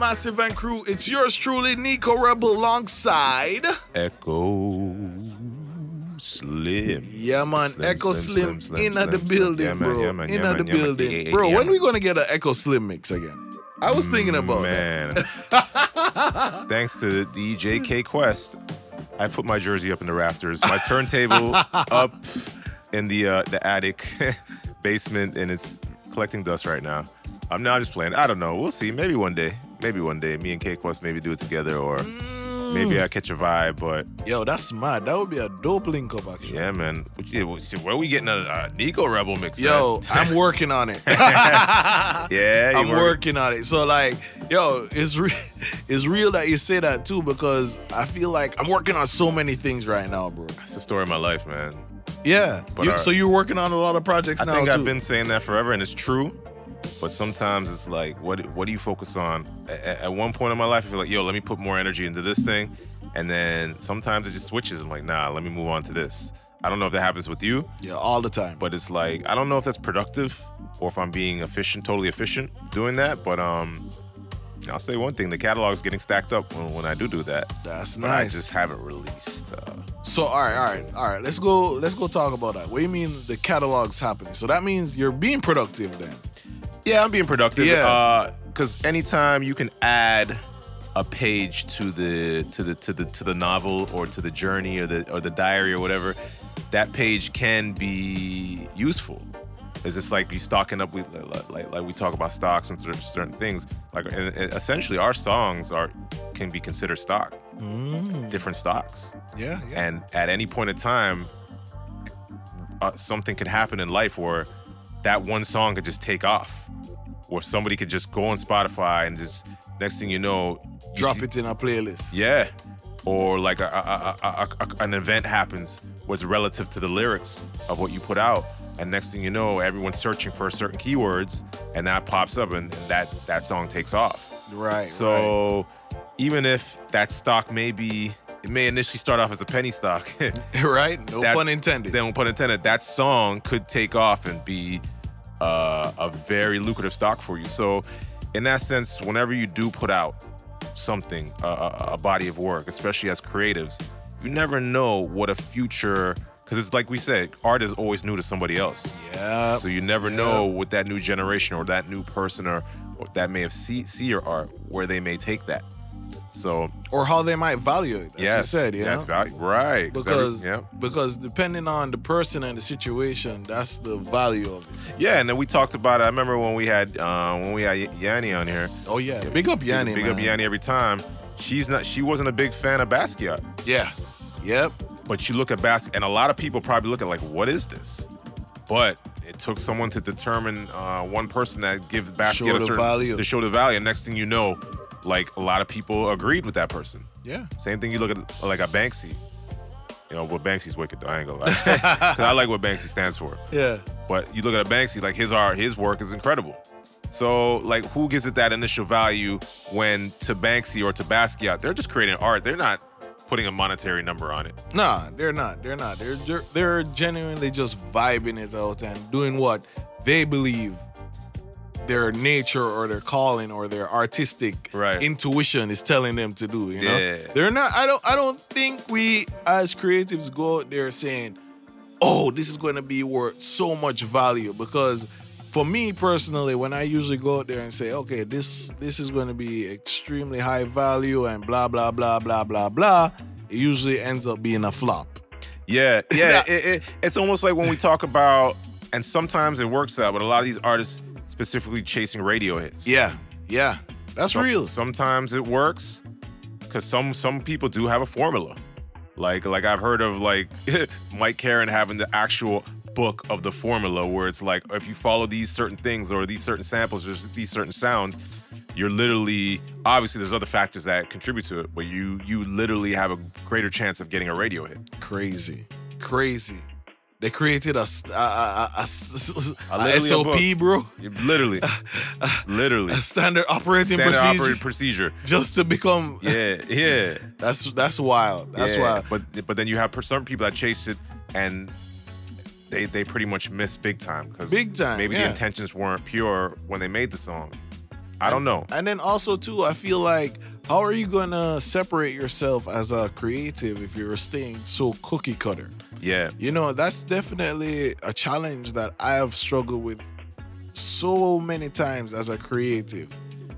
Massive and Crew? It's yours truly, Nicko Rebel, alongside. Echo Slim. Yeah, man. Slim, Echo Slim, Slim, in the building, Yeah, bro. yeah, man, in yeah, the building. Yeah, bro, when man. we going to get an Echo Slim mix again? I was thinking about that. Thanks to DJ K Quest, I put my jersey up in the rafters. My turntable up in the uh, the attic basement, and it's collecting dust right now. I'm now just playing. I don't know. We'll see. Maybe one day. Maybe one day. Me and K Quest maybe do it together, or Mm. maybe I catch a vibe. But Yo, that's mad. That would be a dope link up, actually. yeah, man. Where are we getting a, a Nicko Rebel mix? Yo? I'm working on it. yeah, I'm work- working on it. So like, yo, it's re- it's real that you say that too because I feel like I'm working on so many things right now, bro. It's the story of my life, man. Yeah. You- our- so you're working on a lot of projects I now I think too. I've been saying that forever, and it's true. But sometimes it's like, what what do you focus on? At, at one point in my life, I feel like, yo, let me put more energy into this thing, and then sometimes it just switches. I'm like, nah, let me move on to this. I don't know if that happens with you, yeah, all the time. but it's like I don't know if that's productive or if I'm being efficient, totally efficient doing that. But um, I'll say one thing: the catalog's getting stacked up when, when I do do that. That's But I nice. just haven't released. Uh, So all right, all right, all right. Let's go. Let's go talk about that. What do you mean the catalog's happening? So that means you're being productive then. Yeah, I'm being productive. Yeah. because anytime you can add a page to the to the to the to the novel or to the journey or the or the diary or whatever, that page can be useful. It's just like you stocking up with like, like we talk about stocks and certain certain things. Like essentially, our songs are can be considered stock, Mm, different stocks. yeah, yeah. And at any point in time, uh, something could happen in life where that one song could just take off, or somebody could just go on Spotify and just next thing you know, you Drop see- it in a playlist. Yeah, or like a, a, a, an event happens was relative to the lyrics of what you put out, and next thing you know, everyone's searching for certain keywords, and that pops up, and, and that that song takes off. Right. right. Even if that stock may be, it may initially start off as a penny stock. right. No that- pun intended. then pun intended, that song could take off and be uh, a very lucrative stock for you. So, in that sense, whenever you do put out something, a, a, a body of work, especially as creatives, you never know what a future. Because it's like we said, art is always new to somebody else. yeah. So you never yeah. know what that new generation or that new person or, or that may have see see your art where they may take that. So or how they might value it. As yes, you said, yeah. yes, value, right? every- because yeah, because depending on the person and the situation, that's the value of it. yeah, and then we talked about. it. I remember when we had uh, when we had Yanni on here. Oh yeah, big up Yanni, big up Yanni every time. She's not. She wasn't a big fan of Basquiat, Yeah, yep. but you look at Basquiat, and a lot of people probably look at like, what is this? But it took someone to determine uh, one person that gives Basquiat Show a the certain value. to show the value. And next thing you know, like a lot of people agreed with that person. Yeah, Same thing you look at like a Banksy. You know, what Banksy's wicked though. I ain't gonna lie, 'Cause I like what Banksy stands for. yeah. But you look at a Banksy, like his art, his work is incredible. So, like, who gives it that initial value when to Banksy or to Basquiat, they're just creating art. They're not putting a monetary number on it. Nah, they're not. They're not. They're they're, they're genuinely just vibing it out and doing what they believe their nature or their calling or their artistic Right. intuition is telling them to do. You know, Yeah. they're not. I don't. I don't think we as creatives go out there saying, "Oh, this is going to be worth so much value," because. For me personally, when I usually go out there and say, "Okay, this this is going to be extremely high value," and blah blah blah blah blah blah, it usually ends up being a flop. Yeah, yeah. it, it, it's almost like when we talk about, and sometimes it works out, but a lot of these artists specifically chasing radio hits. Yeah, yeah, that's real. Sometimes it works because some some people do have a formula. Like like I've heard of like Mike Karen having the actual book of the formula where it's like if you follow these certain things or these certain samples or these certain sounds, you're literally obviously there's other factors that contribute to it, but you you literally have a greater chance of getting a radio hit. Crazy, crazy. They created a a, a, a, a, s- a SOP, bro, Literally, literally a standard operating standard procedure, operating procedure. just to become. Yeah, yeah. That's that's wild. That's Yeah, wild. But but then you have some people that chase it and they they pretty much miss big time because Big time, maybe yeah. the intentions weren't pure when they made the song. I don't know. And then also too, I feel like how are you gonna separate yourself as a creative if you're staying so cookie cutter? Yeah. You know, that's definitely a challenge that I have struggled with so many times as a creative.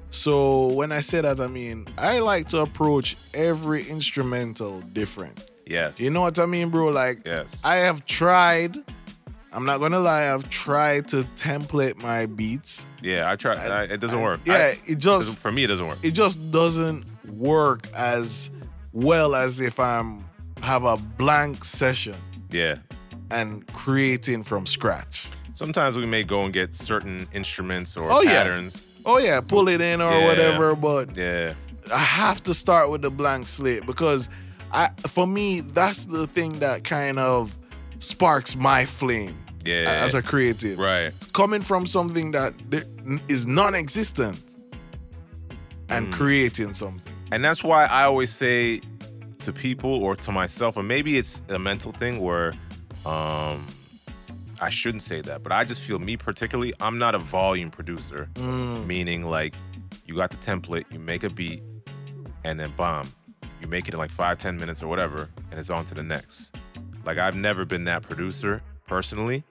So when I say that, I mean I like to approach every instrumental different. Yes. You know what I mean, bro? Like Yes. I have tried. I'm not gonna lie. I've tried to template my beats. yeah. I try. I, it doesn't work. Yeah, it just for me, it doesn't work. it just doesn't work as well as if I'm have a blank session Yeah. and creating from scratch. Sometimes we may go and get certain instruments or Oh, yeah. Oh yeah, pull it in or Yeah. whatever, but Yeah. I have to start with the blank slate because I for me that's the thing that kind of sparks my flame Yeah. as a creative. right. Coming from something that is non-existent and Mm. creating something. And that's why I always say to people or to myself, or maybe it's a mental thing where um I shouldn't say that, but I just feel me particularly, I'm not a volume producer. Mm. Meaning like you got the template, you make a beat, and then bomb. You make it in like five, ten minutes or whatever, and it's on to the next. Like I've never been that producer personally,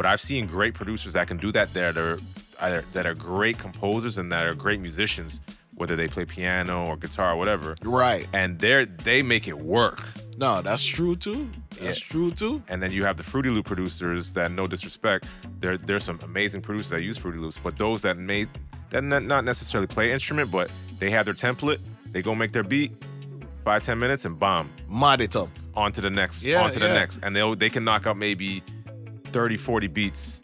but I've seen great producers that can do that that are that are great composers and that are great musicians, whether they play piano or guitar or whatever. Right. And they're they make it work. No, that's true too. That's true too. And then you have the Fruity Loop producers that, no disrespect, there there's some amazing producers that use Fruity Loops, but those that may that not necessarily play instrument, but they have their template, they go make their beat, five ten minutes, and bomb Mod it up. on to the next, Yeah, on to the next, and they they can knock out maybe 30, 40 beats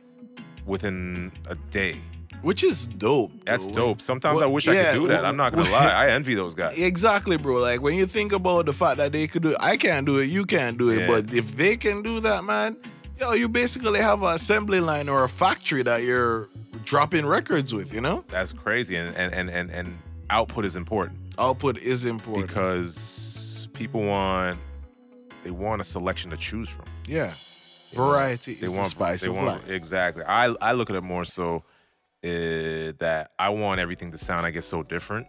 within a day. Which is dope. That's dope. Sometimes Well, I wish I could do that. I'm not gonna well, lie, I envy those guys. Exactly, bro. Like when you think about the fact that they could do it, I can't do it, you can't do it. Yeah. But if they can do that, man, yo, you basically have an assembly line or a factory that you're dropping records with, you know? That's crazy, and and and and, and output is important. Output is important. because people want they want a selection to choose from. yeah. Variety They is the want spice they of want life. exactly. I I look at it more so uh, that I want everything to sound I guess so different.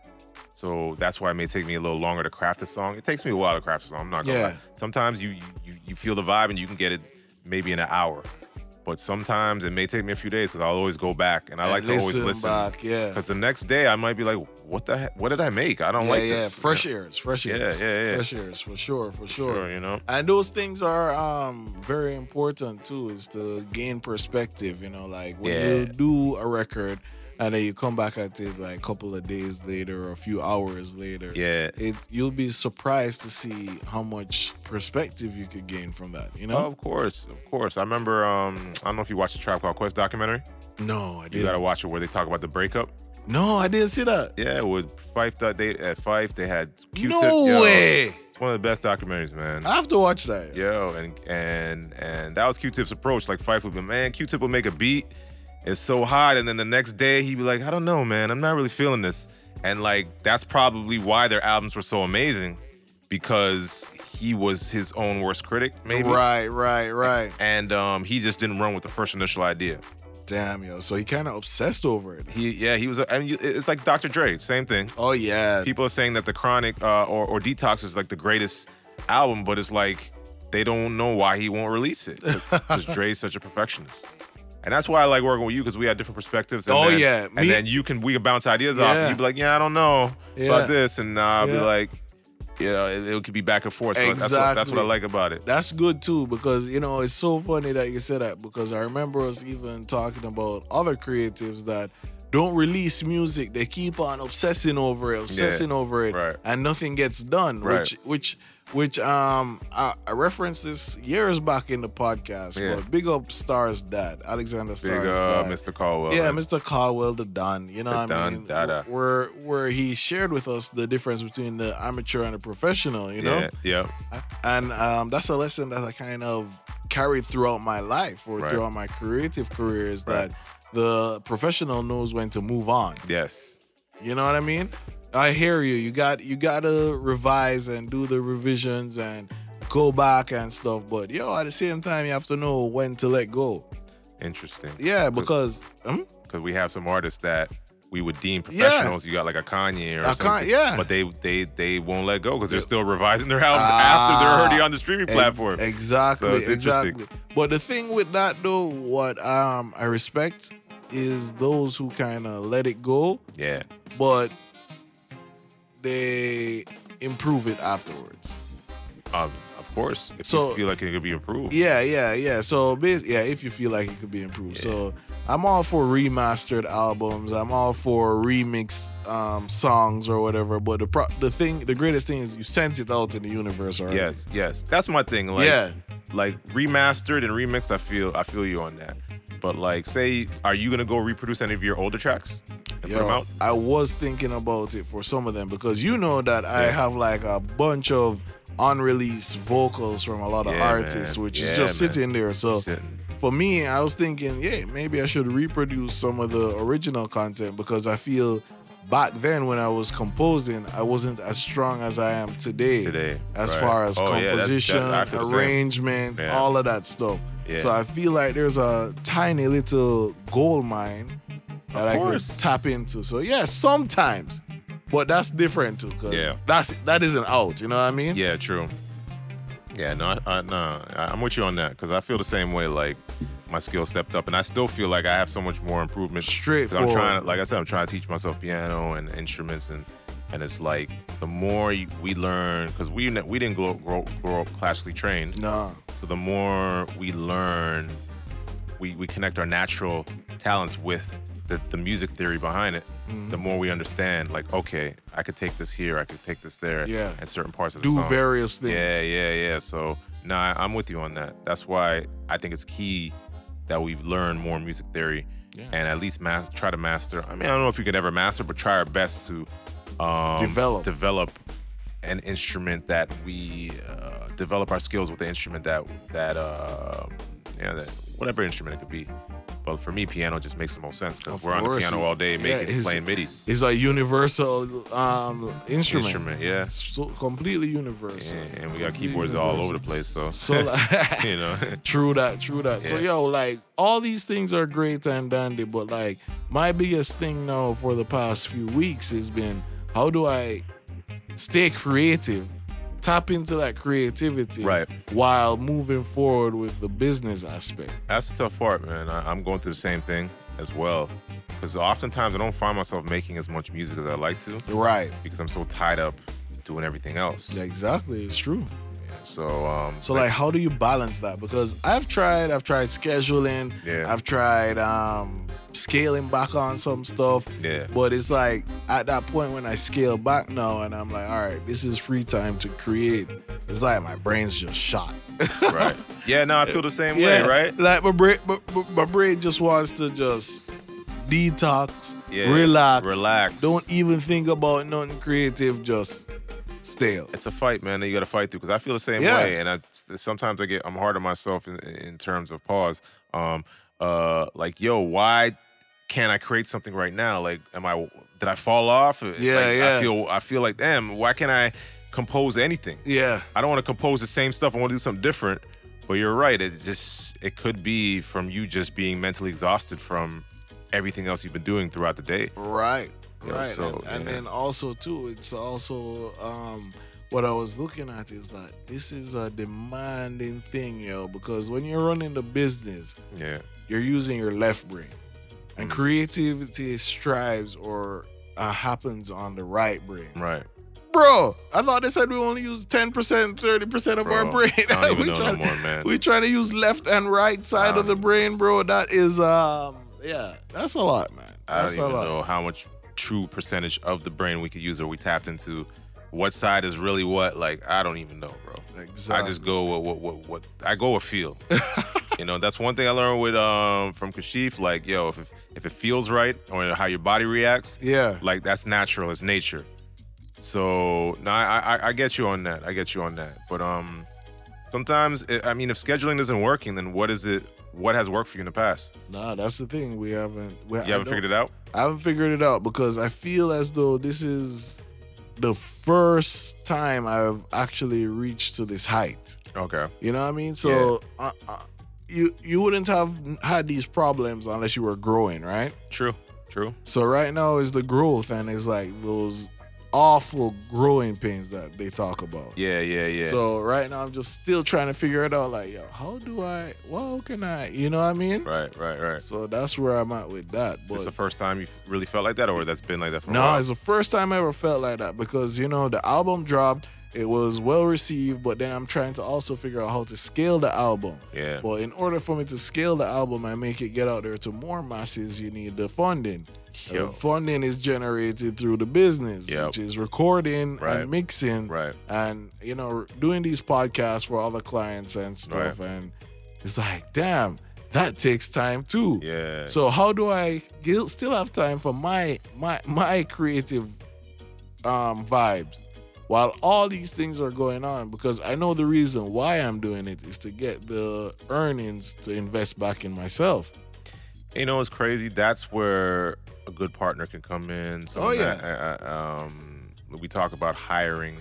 So that's why it may take me a little longer to craft a song. It takes me a while to craft a song. I'm not gonna Yeah. lie. Sometimes you you you feel the vibe and you can get it maybe in an hour. But sometimes it may take me a few days because I'll always go back and I like to always listen. back. Yeah. Because the next day I might be like, what the heck? What did I make? I don't yeah, like yeah. this. Fresh airs, fresh air. Yeah, yeah, yeah. Fresh airs, for sure, for sure. Sure, you know. And those things are um very important too, is to gain perspective, you know, like when Yeah. you do a record and then you come back at it like a couple of days later or a few hours later. Yeah. It you'll be surprised to see how much perspective you could gain from that, you know? Oh, of course, of course. I remember. Um, I don't know if you watched the Tribe Called Quest documentary. no, I You didn't. gotta watch it where they talk about the breakup. no, I didn't see that. Yeah, with Phife. that They at Phife, they had Q-Tip. no Yo, way. It's one of the best documentaries, man. I have to watch that. Yo, and and and that was Q-Tip's approach. Like Phife would be, man, Q-Tip would make a beat. It's so hot, and then the next day he'd be like, I don't know, man, I'm not really feeling this. And like that's probably why their albums were so amazing, because he was his own worst critic, maybe. Right, right, right. And um, he just didn't run with the first initial idea. Damn, yo. So he kind of obsessed over it. He, yeah, he was. I mean, it's like Dr. Dre, same thing. Oh yeah. People are saying that the Chronic uh, or, or Detox is like the greatest album, but it's like they don't know why he won't release it because Dre's such a perfectionist. And that's why I like working with you because we have different perspectives. And Oh, then, yeah. and then you can we can bounce ideas off, Yeah. and you be like, yeah, I don't know Yeah. about this, and uh, I'll be Yeah. like, yeah, it, it could be back and forth. So that's, what, that's what I like about it. That's good too because you know it's so funny that you said that because I remember us even talking about other creatives that don't release music. They keep on obsessing over it, obsessing over it, right. and nothing gets done. Right. Which which which um I, I referenced this years back in the podcast. Yeah. But big up Star's dad, Alexander Big Star's uh, dad. Mr. Caldwell. Yeah. Mr. Caldwell, the Don. You know The what I mean? Dada. Where where he shared with us the difference between the amateur and the professional. You know, Yeah, yeah. and um, that's a lesson that I kind of carried throughout my life or Right. throughout my creative career is Right. that the professional knows when to move on. Yes. You know what I mean? I hear you. You got you got to revise and do the revisions and go back and stuff. But yo, at the same time, you have to know when to let go. Interesting. Yeah, because hmm? Because we have some artists that we would deem Yeah. professionals. You got like a Kanye or I something. can't, yeah. But they they they won't let go because they're still revising their albums Ah. after they're already on the streaming Ex- platform. exactly, So it's interesting. exactly. But the thing with that though, what um I respect is those who kind of let it go, yeah, but they improve it afterwards. um, of course. If So- you feel like it could be improved. Yeah, yeah, yeah. So bas- yeah, if you feel like it could be improved. So I'm all for remastered albums. I'm all for remixed um, songs or whatever. But the pro- the thing, the greatest thing is you sent it out in the universe already. Yes, yes. That's my thing. Like, yeah. like remastered and remixed. I feel I feel you on that. But like, say, are you gonna go reproduce any of your older tracks and put them out? I was thinking about it for some of them because you know that I have like a bunch of unreleased vocals from a lot of Yeah, artists, man. which is just man. sitting there. So Sitting. for me, I was thinking, yeah, maybe I should reproduce some of the original content because I feel back then when I was composing, I wasn't as strong as I am today. today. As right. far as Oh, yeah, that's- composition, that- I feel the same. arrangement, Yeah. all of that stuff. Yeah. So I feel like there's a tiny little gold mine that Of I course. could tap into. So yeah, sometimes, but that's different too, because Yeah. that's that isn't out. You know what I mean? Yeah, true. Yeah, no, I, I, no, I'm with you on that because I feel the same way. Like my skill stepped up, and I still feel like I have so much more improvement. 'Cause I'm trying, like I said, I'm trying to teach myself piano and instruments, and and it's like the more we learn, because we ne- we didn't grow, grow grow up classically trained, Nah. so the more we learn, we we connect our natural talents with the, the music theory behind it. Mhm. The more we understand, like okay, I could take this here, I could take this there, Yeah. and certain parts of the Do song. various things. Yeah, yeah, yeah. So, nah, I'm with you on that. That's why I think it's key that we learn more music theory Yeah. and at least mas- try to master. I mean, I don't know if you can ever master, but try our best to um, Develop. develop an instrument that we uh, develop our skills with the instrument that that uh, yeah, that whatever instrument it could be. But for me, piano just makes the most sense because we're on the course. piano all day, making it's- playing MIDI It's a universal um, instrument. instrument. Yeah, So completely universal. and, and we got Completely keyboards all over the place. So So, like, you know. True that, true that. So yo, like all these things are great and dandy, but like my biggest thing now for the past few weeks has been how do I stay creative, tap into that creativity Right. while moving forward with the business aspect. That's the tough part, man. I, I'm going through the same thing as well. Because oftentimes I don't find myself making as much music as I like to Right. because I'm so tied up doing everything else. Yeah, exactly. It's true. Yeah, so, um, So like how do you balance that? Because I've tried, I've tried scheduling, Yeah. I've tried um scaling back on some stuff. yeah, But it's like at that point when I scale back now and I'm like, all right, this is free time to create. It's like my brain's just shot. right. Yeah, no, I feel the same Yeah, way, right? Like my brain, my, my brain just wants to just detox, Yeah. relax, Relax. Don't even think about nothing creative. Just stale. It's a fight, man. That you got to fight through because I feel the same Yeah. way, and I sometimes I get I'm hard on myself in, in terms of pause. Um, uh, like yo, why can't I create something right now? Like, am I did I fall off? Yeah, Like, yeah. I feel I feel like damn. Why can't I compose anything? Yeah, I don't want to compose the same stuff. I want to do something different. But you're right. It just it could be from you just being mentally exhausted from everything else you've been doing throughout the day. right, Yeah, right. so, and, and then also too, it's also um what I was looking at is that this is a demanding thing, yo, because when you're running the business, Yeah. you're using your left brain. And Mm. creativity strives or uh, happens on the right brain. Right. Bro, I thought they said we only use 10%, 30% of our brain. I don't even we try no more, we trying to use left and right side of the brain, bro. That is um yeah, that's a lot, man. I don't even know how much true percentage of the brain we could use or we tapped into. What side is really what? Like I don't even know, bro. Exactly. I just go with what what what I go with feel. you know, that's one thing I learned with um from Kashif. Like, yo, if it, if it feels right or how your body reacts, Yeah. like that's natural, it's nature. So no, I, I I get you on that. I get you on that. But um, sometimes it, I mean, if scheduling isn't working, then what is it? What has worked for you in the past? Nah, that's the thing. We haven't we, You haven't figured it out. I haven't figured it out because I feel as though this is the first time I've actually reached to this height. Okay. You know what I mean? So uh, uh, you you wouldn't have had these problems unless you were growing, right? True. True. So right now is the growth and it's like those awful growing pains that they talk about. Yeah, yeah, yeah. So right now I'm just still trying to figure it out. Like, yo, how do I? Well, how can I? You know what I mean? right, right, right. So that's where I'm at with that. It's the first time you really felt like that, or that's been like that for no, while? it's the first time I ever felt like that because you know the album dropped. It was well received, but then I'm trying to also figure out how to scale the album. yeah, But in order for me to scale the album and make it get out there to more masses, you need the funding. Yo. Uh, funding is generated through the business, Yep. which is recording Right. and mixing right. and you know doing these podcasts for other clients and stuff. And it's like, damn, that takes time too. Yeah. So how do I still have time for my my my creative um vibes while all these things are going on? Because I know the reason why I'm doing it is to get the earnings to invest back in myself. you know what's crazy? That's where a good partner can come in. So Oh, yeah. uh, uh, um, we talk about hiring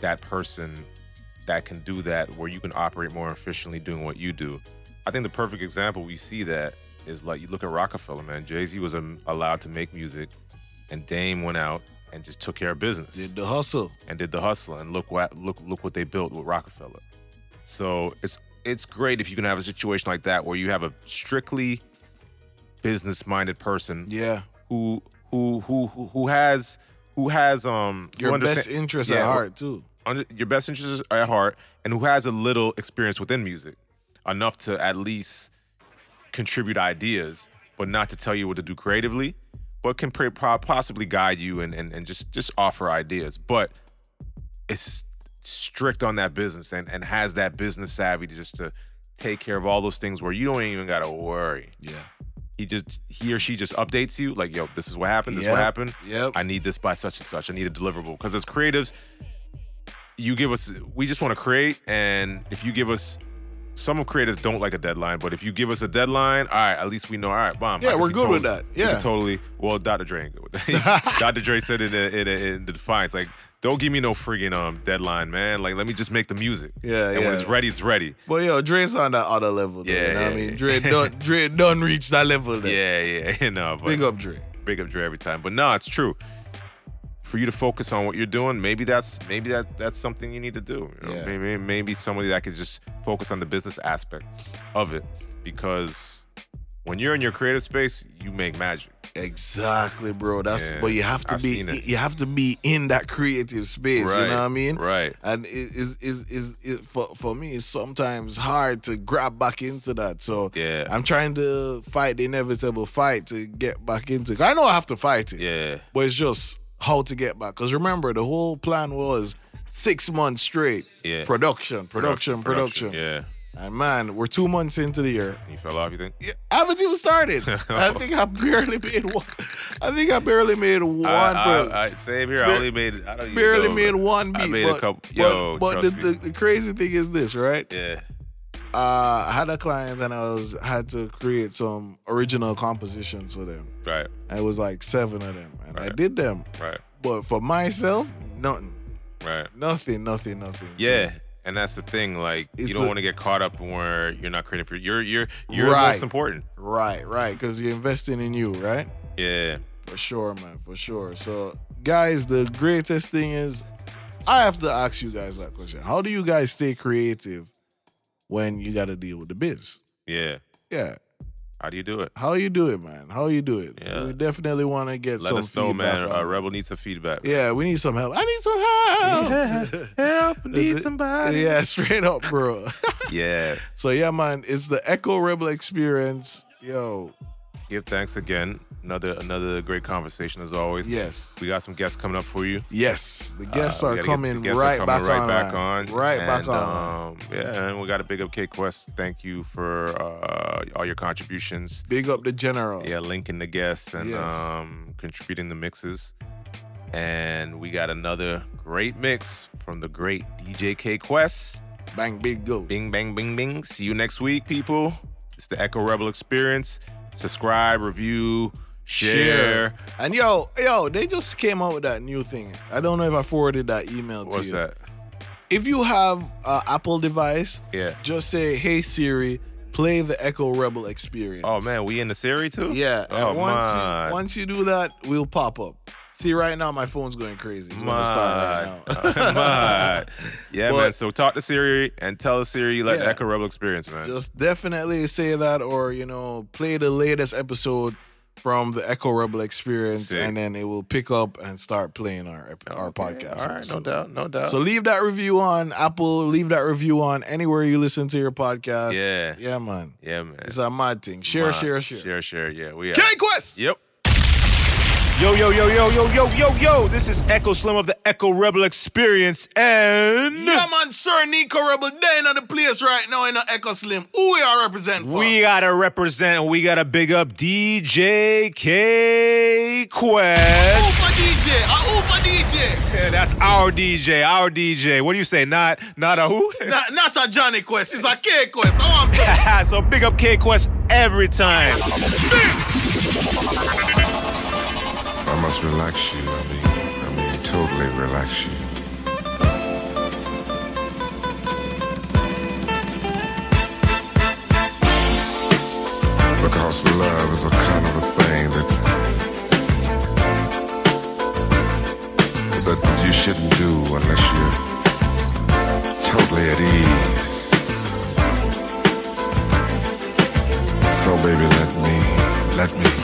that person that can do that, where you can operate more efficiently doing what you do. I think the perfect example we see that is like you look at Roc-A-Fella, man. Jay Z was um, allowed to make music, and Dame went out and just took care of business Did the hustle. and did the hustle and look what look look what they built with Roc-A-Fella. So it's it's great if you can have a situation like that where you have a strictly business minded person Yeah. who who who who has who has um Your best interests Yeah, at heart too. under, your best interests at heart and who has a little experience within music enough to at least contribute ideas but not to tell you what to do creatively but can pre- possibly guide you and, and, and just just offer ideas but it's strict on that business and, and has that business savvy to just to take care of all those things where you don't even gotta worry Yeah. he just he or she just updates you like yo this is what happened this is what happened Yep. I need this by such and such. I need a deliverable. Because as creatives, you give us, we just want to create. And if you give us, some of creators don't like a deadline, but if you give us a deadline, all right, at least we know, all right, bomb. Yeah, we're good with that. Yeah. totally. Well, Dr. Dre ain't good with that. Dr. Dre said in the, in, the, in the defiance, like, don't give me no friggin' um deadline, man. Like, let me just make the music. Yeah, and yeah. when it's ready, it's ready. But yo, Dre's on that other level. Though, Yeah, you know what I mean? yeah. Dre done Dre done reach that level there. Yeah, yeah, you know. But Big up Dre. big up Dre every time. But no, it's true. For you to focus on what you're doing, maybe that's maybe that that's something you need to do. You know? Yeah. Maybe maybe somebody that could just focus on the business aspect of it, because when you're in your creative space, you make magic. Exactly, bro. That's Yeah, but you have to I've be you have to be in that creative space. You know what I mean? Right. And it is is is it, for for me it's sometimes hard to grab back into that. So Yeah. I'm trying to fight the inevitable fight to get back into. I know I have to fight it, yeah. but it's just how to get back. Because remember, the whole plan was six months straight Yeah. production, production, production. Yeah. And man, we're two months into the year. You fell off. You think? Yeah, I haven't even started. I think I barely made one. I think I barely made one. I, I, I, same here. I only made. I don't barely know, made but one beat. I made but, a couple. Yo, but, the, trust the, me. the crazy thing is this, right? Yeah. Uh, I had a client and I was had to create some original compositions for them. Right. And it was like seven of them, and I did them. Right. But for myself, nothing, Right. nothing, nothing, nothing. So- Yeah. And that's the thing, like you don't want to get caught up in where you're not creating for you're you're you're Right. most important. right, right, because you're investing in you, right? Yeah, For sure, man, for sure. So, guys, the greatest thing is I have to ask you guys that question. How do you guys stay creative when you got to deal with the biz? yeah. Yeah. How do you do it? How you do it, man? How you do it? Yeah. We definitely want to get Let some us know, feedback man. Uh. Rebel needs some feedback. Yeah, we need some help. I need some help. Help, need somebody. yeah, straight up, bro. Yeah. so yeah, man, it's the Echo Rebel experience. Yo, Give thanks again. Another another great conversation as always. yes, We got some guests coming up for you. yes. The guests Uh, are coming guests right are back right on, back on. right back on. Um, yeah, and we got a big up K Quest. Thank you for uh, all your contributions. Big up the general. Yeah, linking the guests and Yes. um, contributing the mixes. And we got another great mix from the great DJ K Quest. Bang, big go. Bing, bang, bing, bing. See you next week, people. It's the Echo Rebel Experience. Subscribe, review, share. And yo, yo, they just came out with that new thing. I don't know if I forwarded that email to you. What's that? If you have an Apple device, Yeah. just say, "Hey Siri, play the Echo Rebel experience. Oh man, we in the series too? Yeah. Oh and once man. you, once you do that, we'll pop up. See, right now my phone's going crazy. It's gonna start right now. Man. Yeah, But- man. So talk to Siri and tell Siri you like the Yeah. Echo Rebel experience, man. Just definitely say that, or you know, play the latest episode from the Echo Rebel experience, Sick. and then it will pick up and start playing our our Okay. podcast. All right, no doubt, no doubt. So leave that review on Apple. Leave that review on anywhere you listen to your podcast. Yeah. yeah, man. yeah, man. It's a mad thing. Share, Man. share, share. Share, share. Yeah, we are. K Quest. Yep. Yo, yo, yo, yo, yo, yo, yo, yo. This is Echo Slim of the Echo Rebel Experience. And Yeah, man, Sir Nicko Rebel, they in the place right now in the Echo Slim. Who we are represent for? we gotta represent and we gotta big up DJ K Quest. Ufa DJ, a Ufa DJ. Yeah, that's our DJ, our DJ. What do you say? Not not a who? Not, not a Jonny Quest, it's a K Quest. Oh, I want to so big up K Quest every time. I must relax you. I mean, I mean, totally relax you. Because love is a kind of a thing that that you shouldn't do unless you're totally at ease. So baby, let me, let me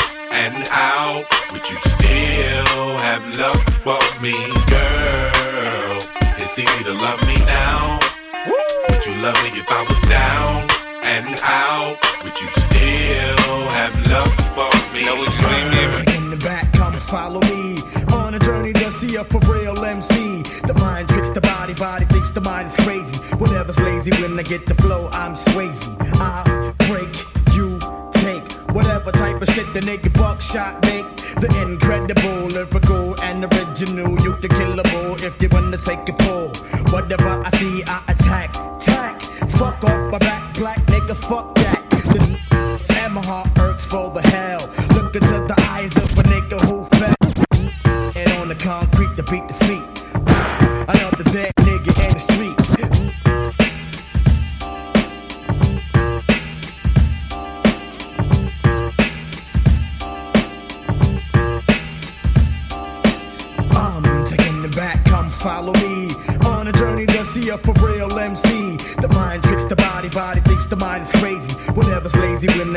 and out? Would you still have love for me, girl? It's easy to love me now. Would you love me if I was down and out, Would you still have love for me. Now would you leave me In the back, come follow me on a journey to see a for real MC. The mind tricks the body, body thinks the mind is crazy. Whatever's lazy when I get the flow, I'm Swayze. Whatever type of shit the nigga buckshot make. The incredible, lyrical, and original. You the killable if you wanna take a pull. Whatever I see, I attack, tack. Fuck off my back, black nigga, fuck that. The and my heart hurts for the hell. Look into the eyes of a nigga who fell. And on the concrete to beat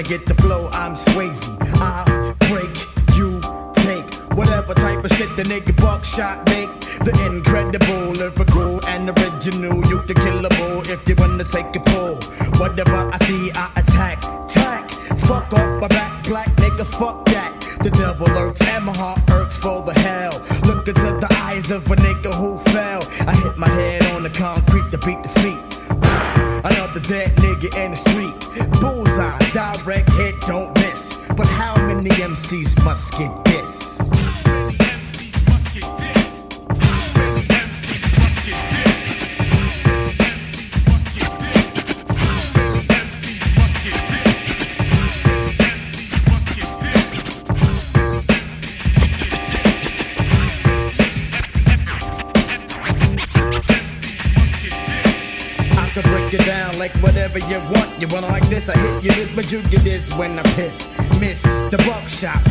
get the flow, I'm Swayze.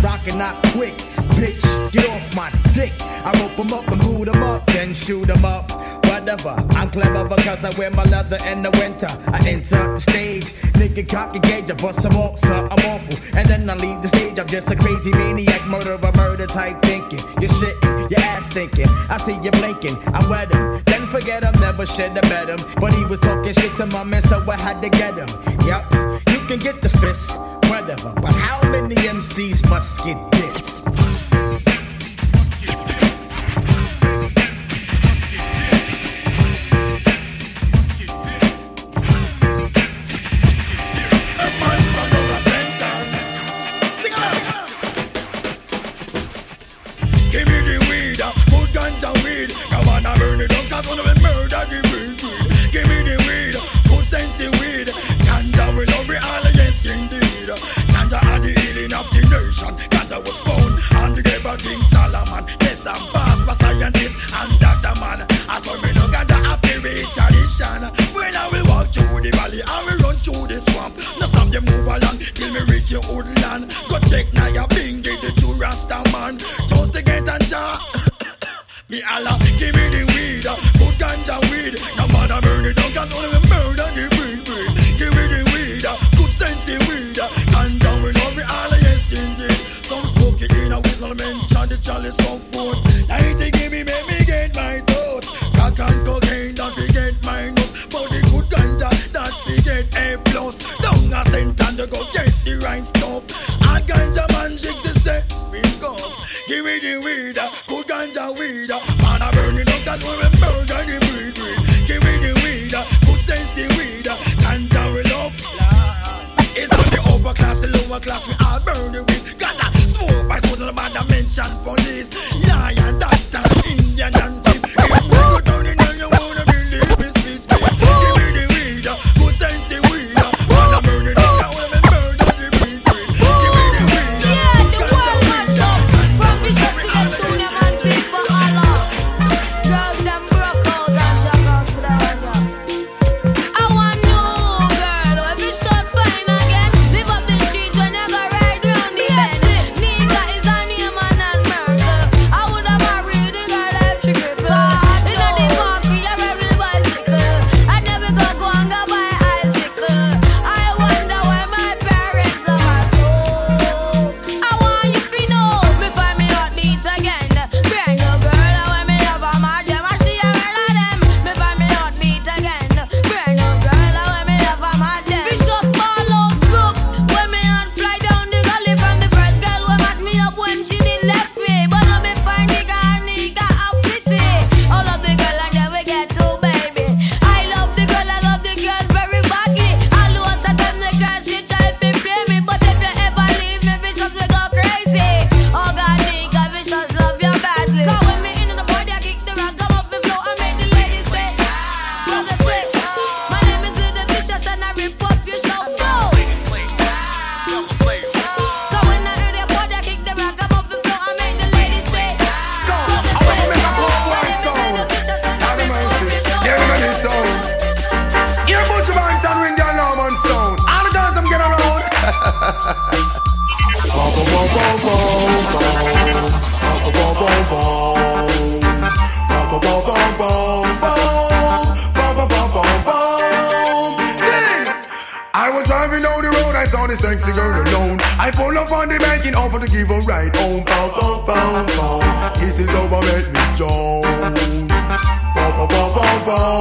Rockin' out quick. Bitch, get off my dick. I rope 'em up and boot 'em up, then shoot 'em up. Whatever, I'm clever because I wear my leather in the winter. I enter the stage, nigga cocky gauge, I bust some more, so I'm awful. And then I leave the stage, I'm just a crazy maniac, murderer, murder type thinking. You're shitting, your ass thinking. I see you blinking, I wet him. Then forget him, never should have met him. But he was talking shit to my man, so I had to get him. Yup, you can get the fist, whatever. But how many MCs must get the valley, I will run through the swamp. No stop them move along till me reach your old land. Go check now your bingy, the true Rasta man. Just to get a jar. Me Allah, give me the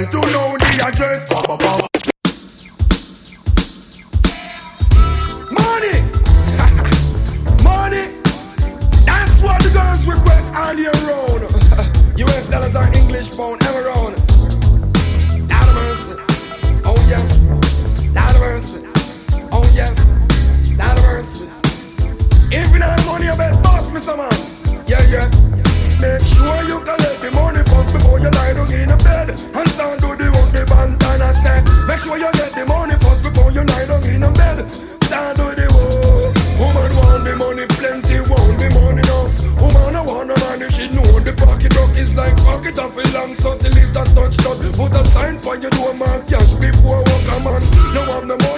Like to know the address. Pow, pow, pow. Money! Money! That's what the girls request all year round. US dollars are English pound ever round. Lord mercy. Oh yes. Lord mercy. Oh yes. Lord mercy. If you don't have money, you better boss me some man. Yeah, yeah. Make sure you collect the money before you lie down in a bed and start to the work the bandana say. Make sure you get the money first before you lie down in a bed. Start to the work. Woman want the money, plenty want the money now. Woman I want a man if she know the pocket rock is like pocket of a long so to leave that touch dot. Put a sign for you do a man cash before walk a man. No have the money,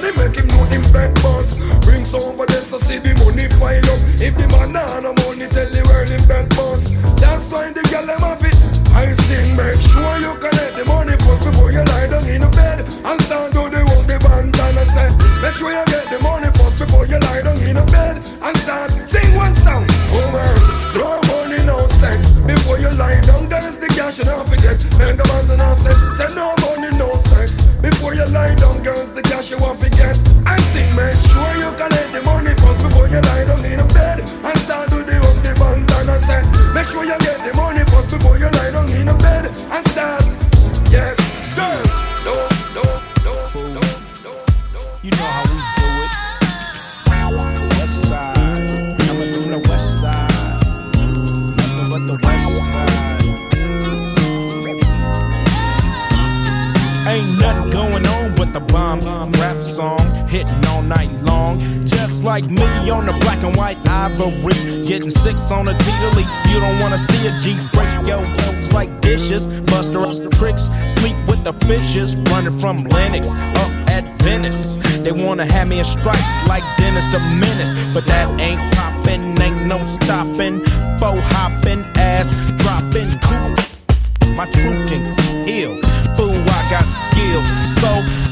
My true king ill, fool, I got skills. So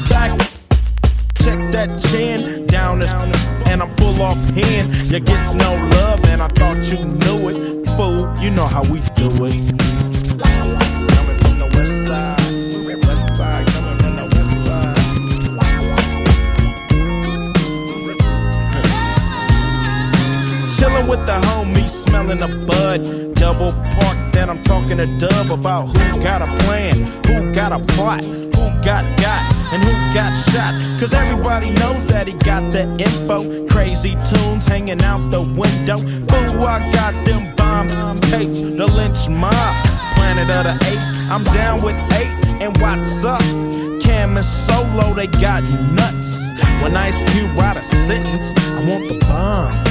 back, check that chin down this, and I'm full off hand. You gets no love, and I thought you knew it, fool. You know how we do it. Coming from the west side, west side, coming from the west side. Chillin' with the homies, smelling a bud. Double park, then I'm talking to Dub about who got a plan, who got a plot, who got got, and who got shot. Cause everybody knows that he got the info. Crazy tunes hanging out the window. Fool, I got them bomb tapes, the Lench Mob. Planet of the apes, I'm down with eight, and what's up? Cam and Solo, they got nuts. When Ice Cube write a sentence, I want the bomb.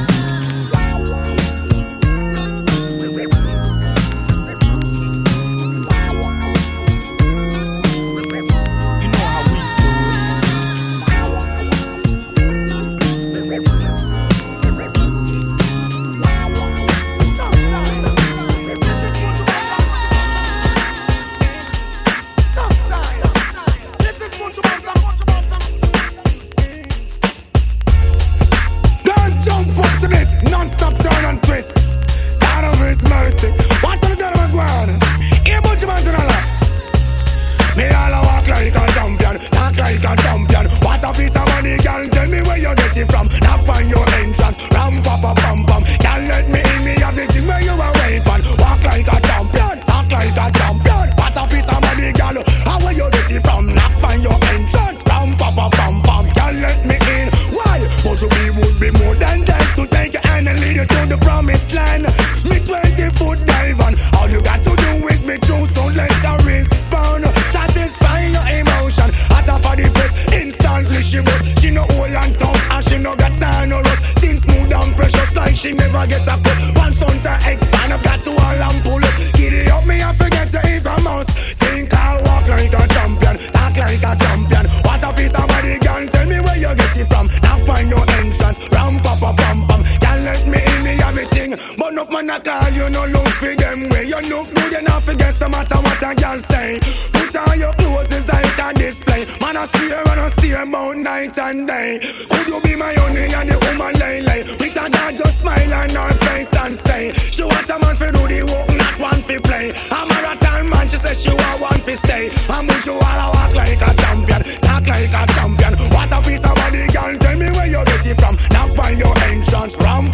I steer and I steer about night and day. Could you be my honey and the woman lay lay? With a dad just smile on her face and say, She want a man for do the work, not one for play. A marathon man, she says she want one for stay. I'm with you all, I walk like a champion, talk like a champion. What a piece of body, girl, tell me where you get it from. Knock on your entrance, ram,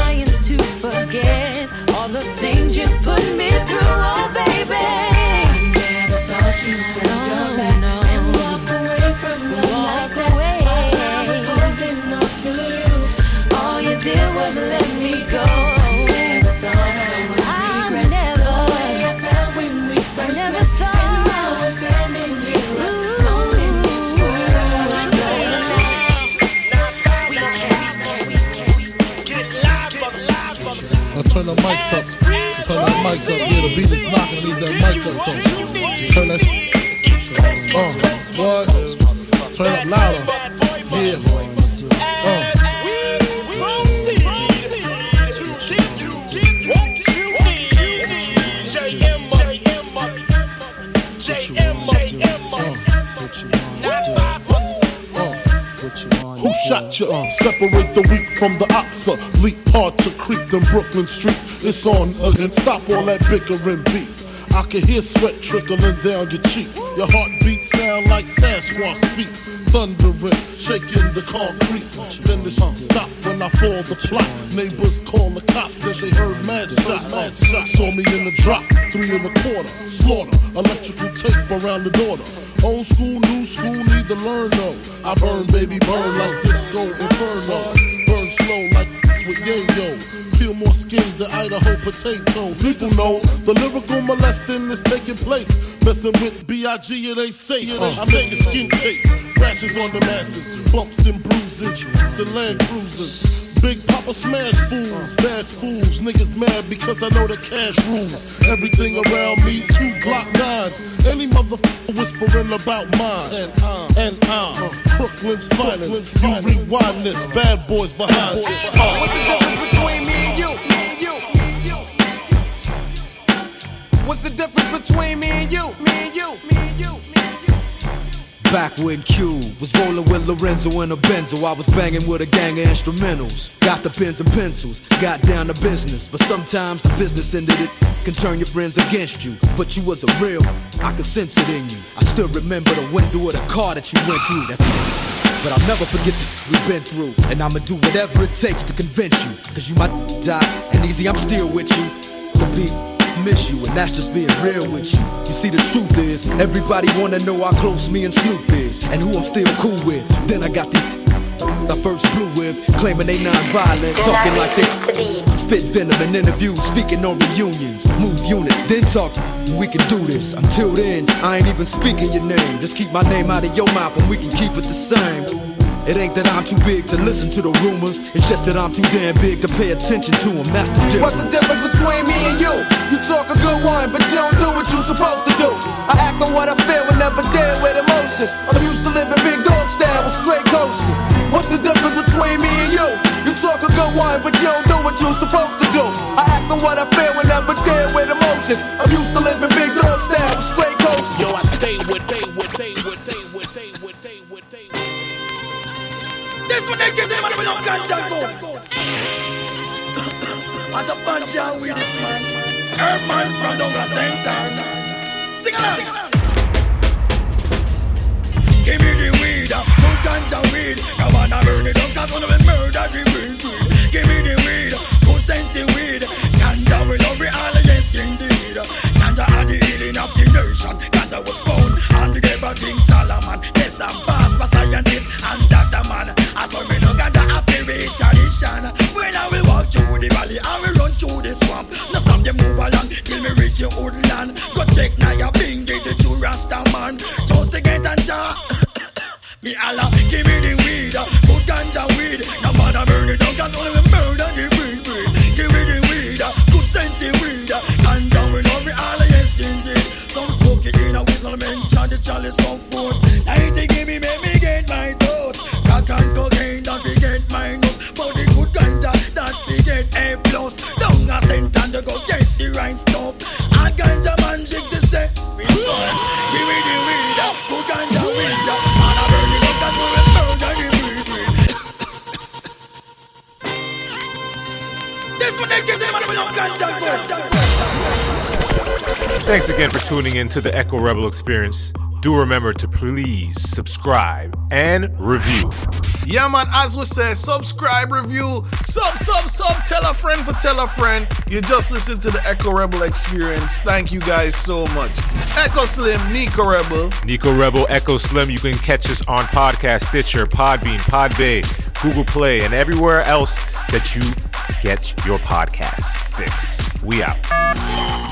trying to forget all the things you put me through, oh baby. Mic up. Yeah, the beat is knocking. Leave that mic up though. Turn that. Uh, what? Turn up louder. Yeah. Uh. Who shot you? Separate the weak from the opsa. Leap hard to creep them Brooklyn streets. It's on again. Stop all that bickering beef. I can hear sweat trickling down your cheek. Your heartbeat sound like Sasquatch feet. Thundering, shaking the concrete. Then the stop when I fall the plot. Neighbors call the cops, said they heard mad shots. Mad shots. Saw me in the drop, three and a quarter. Slaughter, electrical tape around the daughter. Old school, new school, need to learn though. I burn, baby, burn like disco inferno. Burn slow like with yayo. Peel more skins than Idaho potato. People know the lyrical molesting is taking place. Messing with B.I.G. it ain't safe. Uh, I make your skin chafe. Rashes on the masses, bumps and bruises, and land cruisers. Big Papa smash fools, bash fools. Niggas mad because I know the cash rules. Everything around me, two Glock nines. Any motherfucker whispering about mine. And I'm Brooklyn's finest. You rewind this, bad boys behind this. Uh. What's the difference between me and you? Me and you. Me and you. What's the difference between me and you? Me and you. Me and you. Back when Q was rolling with Lorenzo in a Benzo, I was banging with a gang of instrumentals. Got the pens and pencils, got down to business. But sometimes the business ended it can turn your friends against you. But you was a real, I could sense it in you. I still remember the window of the car that you went through. That's but I'll never forget the we've been through. And I'ma do whatever it takes to convince you. Cause you might die, and easy, I'm still with you. The beat miss you, and that's just being real with you. You see, the truth is, everybody wanna know how close me and Snoop is, and who I'm still cool with. Then I got these I first blew with, claiming they non-violent, talking like they spit venom in interviews, speaking on reunions, move units, then talk. We can do this. Until then, I ain't even speaking your name. Just keep my name out of your mouth, and we can keep it the same. It ain't that I'm too big to listen to the rumors. It's just that I'm too damn big to pay attention to them. That's the difference. What's the difference between me and you? You talk a good one, but you don't do what you're supposed to do. I act on what I feel and never deal with emotions. I'm used to living big dog style with straight coasting. What's the difference between me and you? You talk a good one, but you don't do what you're supposed to do. I act on what I feel and never deal with emotions. I'm used to living big dog style with straight coasting. Yo, I stay with they, with they, with they, with they, with they, with they. This what they give them on the young ganja go. And the banja with this man herb man from Donga Center. Sing along. Give me the weed, uh, two ganja weed. I wanna burn it up, cause wanna be murder the weed. Give me the weed, two cents weed. Ganja will love it all, yes indeed. Ganja had the healing of the nation. Ganja was found and gave a things reach your woodland. Go check now your bingy, the true Rasta man. Thanks again for tuning in to the Echo Rebel Experience. Do remember to please subscribe and review. Yeah, man, as we say, subscribe, review, sub, sub, sub, tell a friend for tell a friend. You just listened to the Echo Rebel experience. Thank you guys so much. Echo Slim, Nicko Rebel. Nicko Rebel, Echo Slim. You can catch us on Podcast Stitcher, Podbean, Podbay, Google Play, and everywhere else that you get your podcasts. Fix. We out.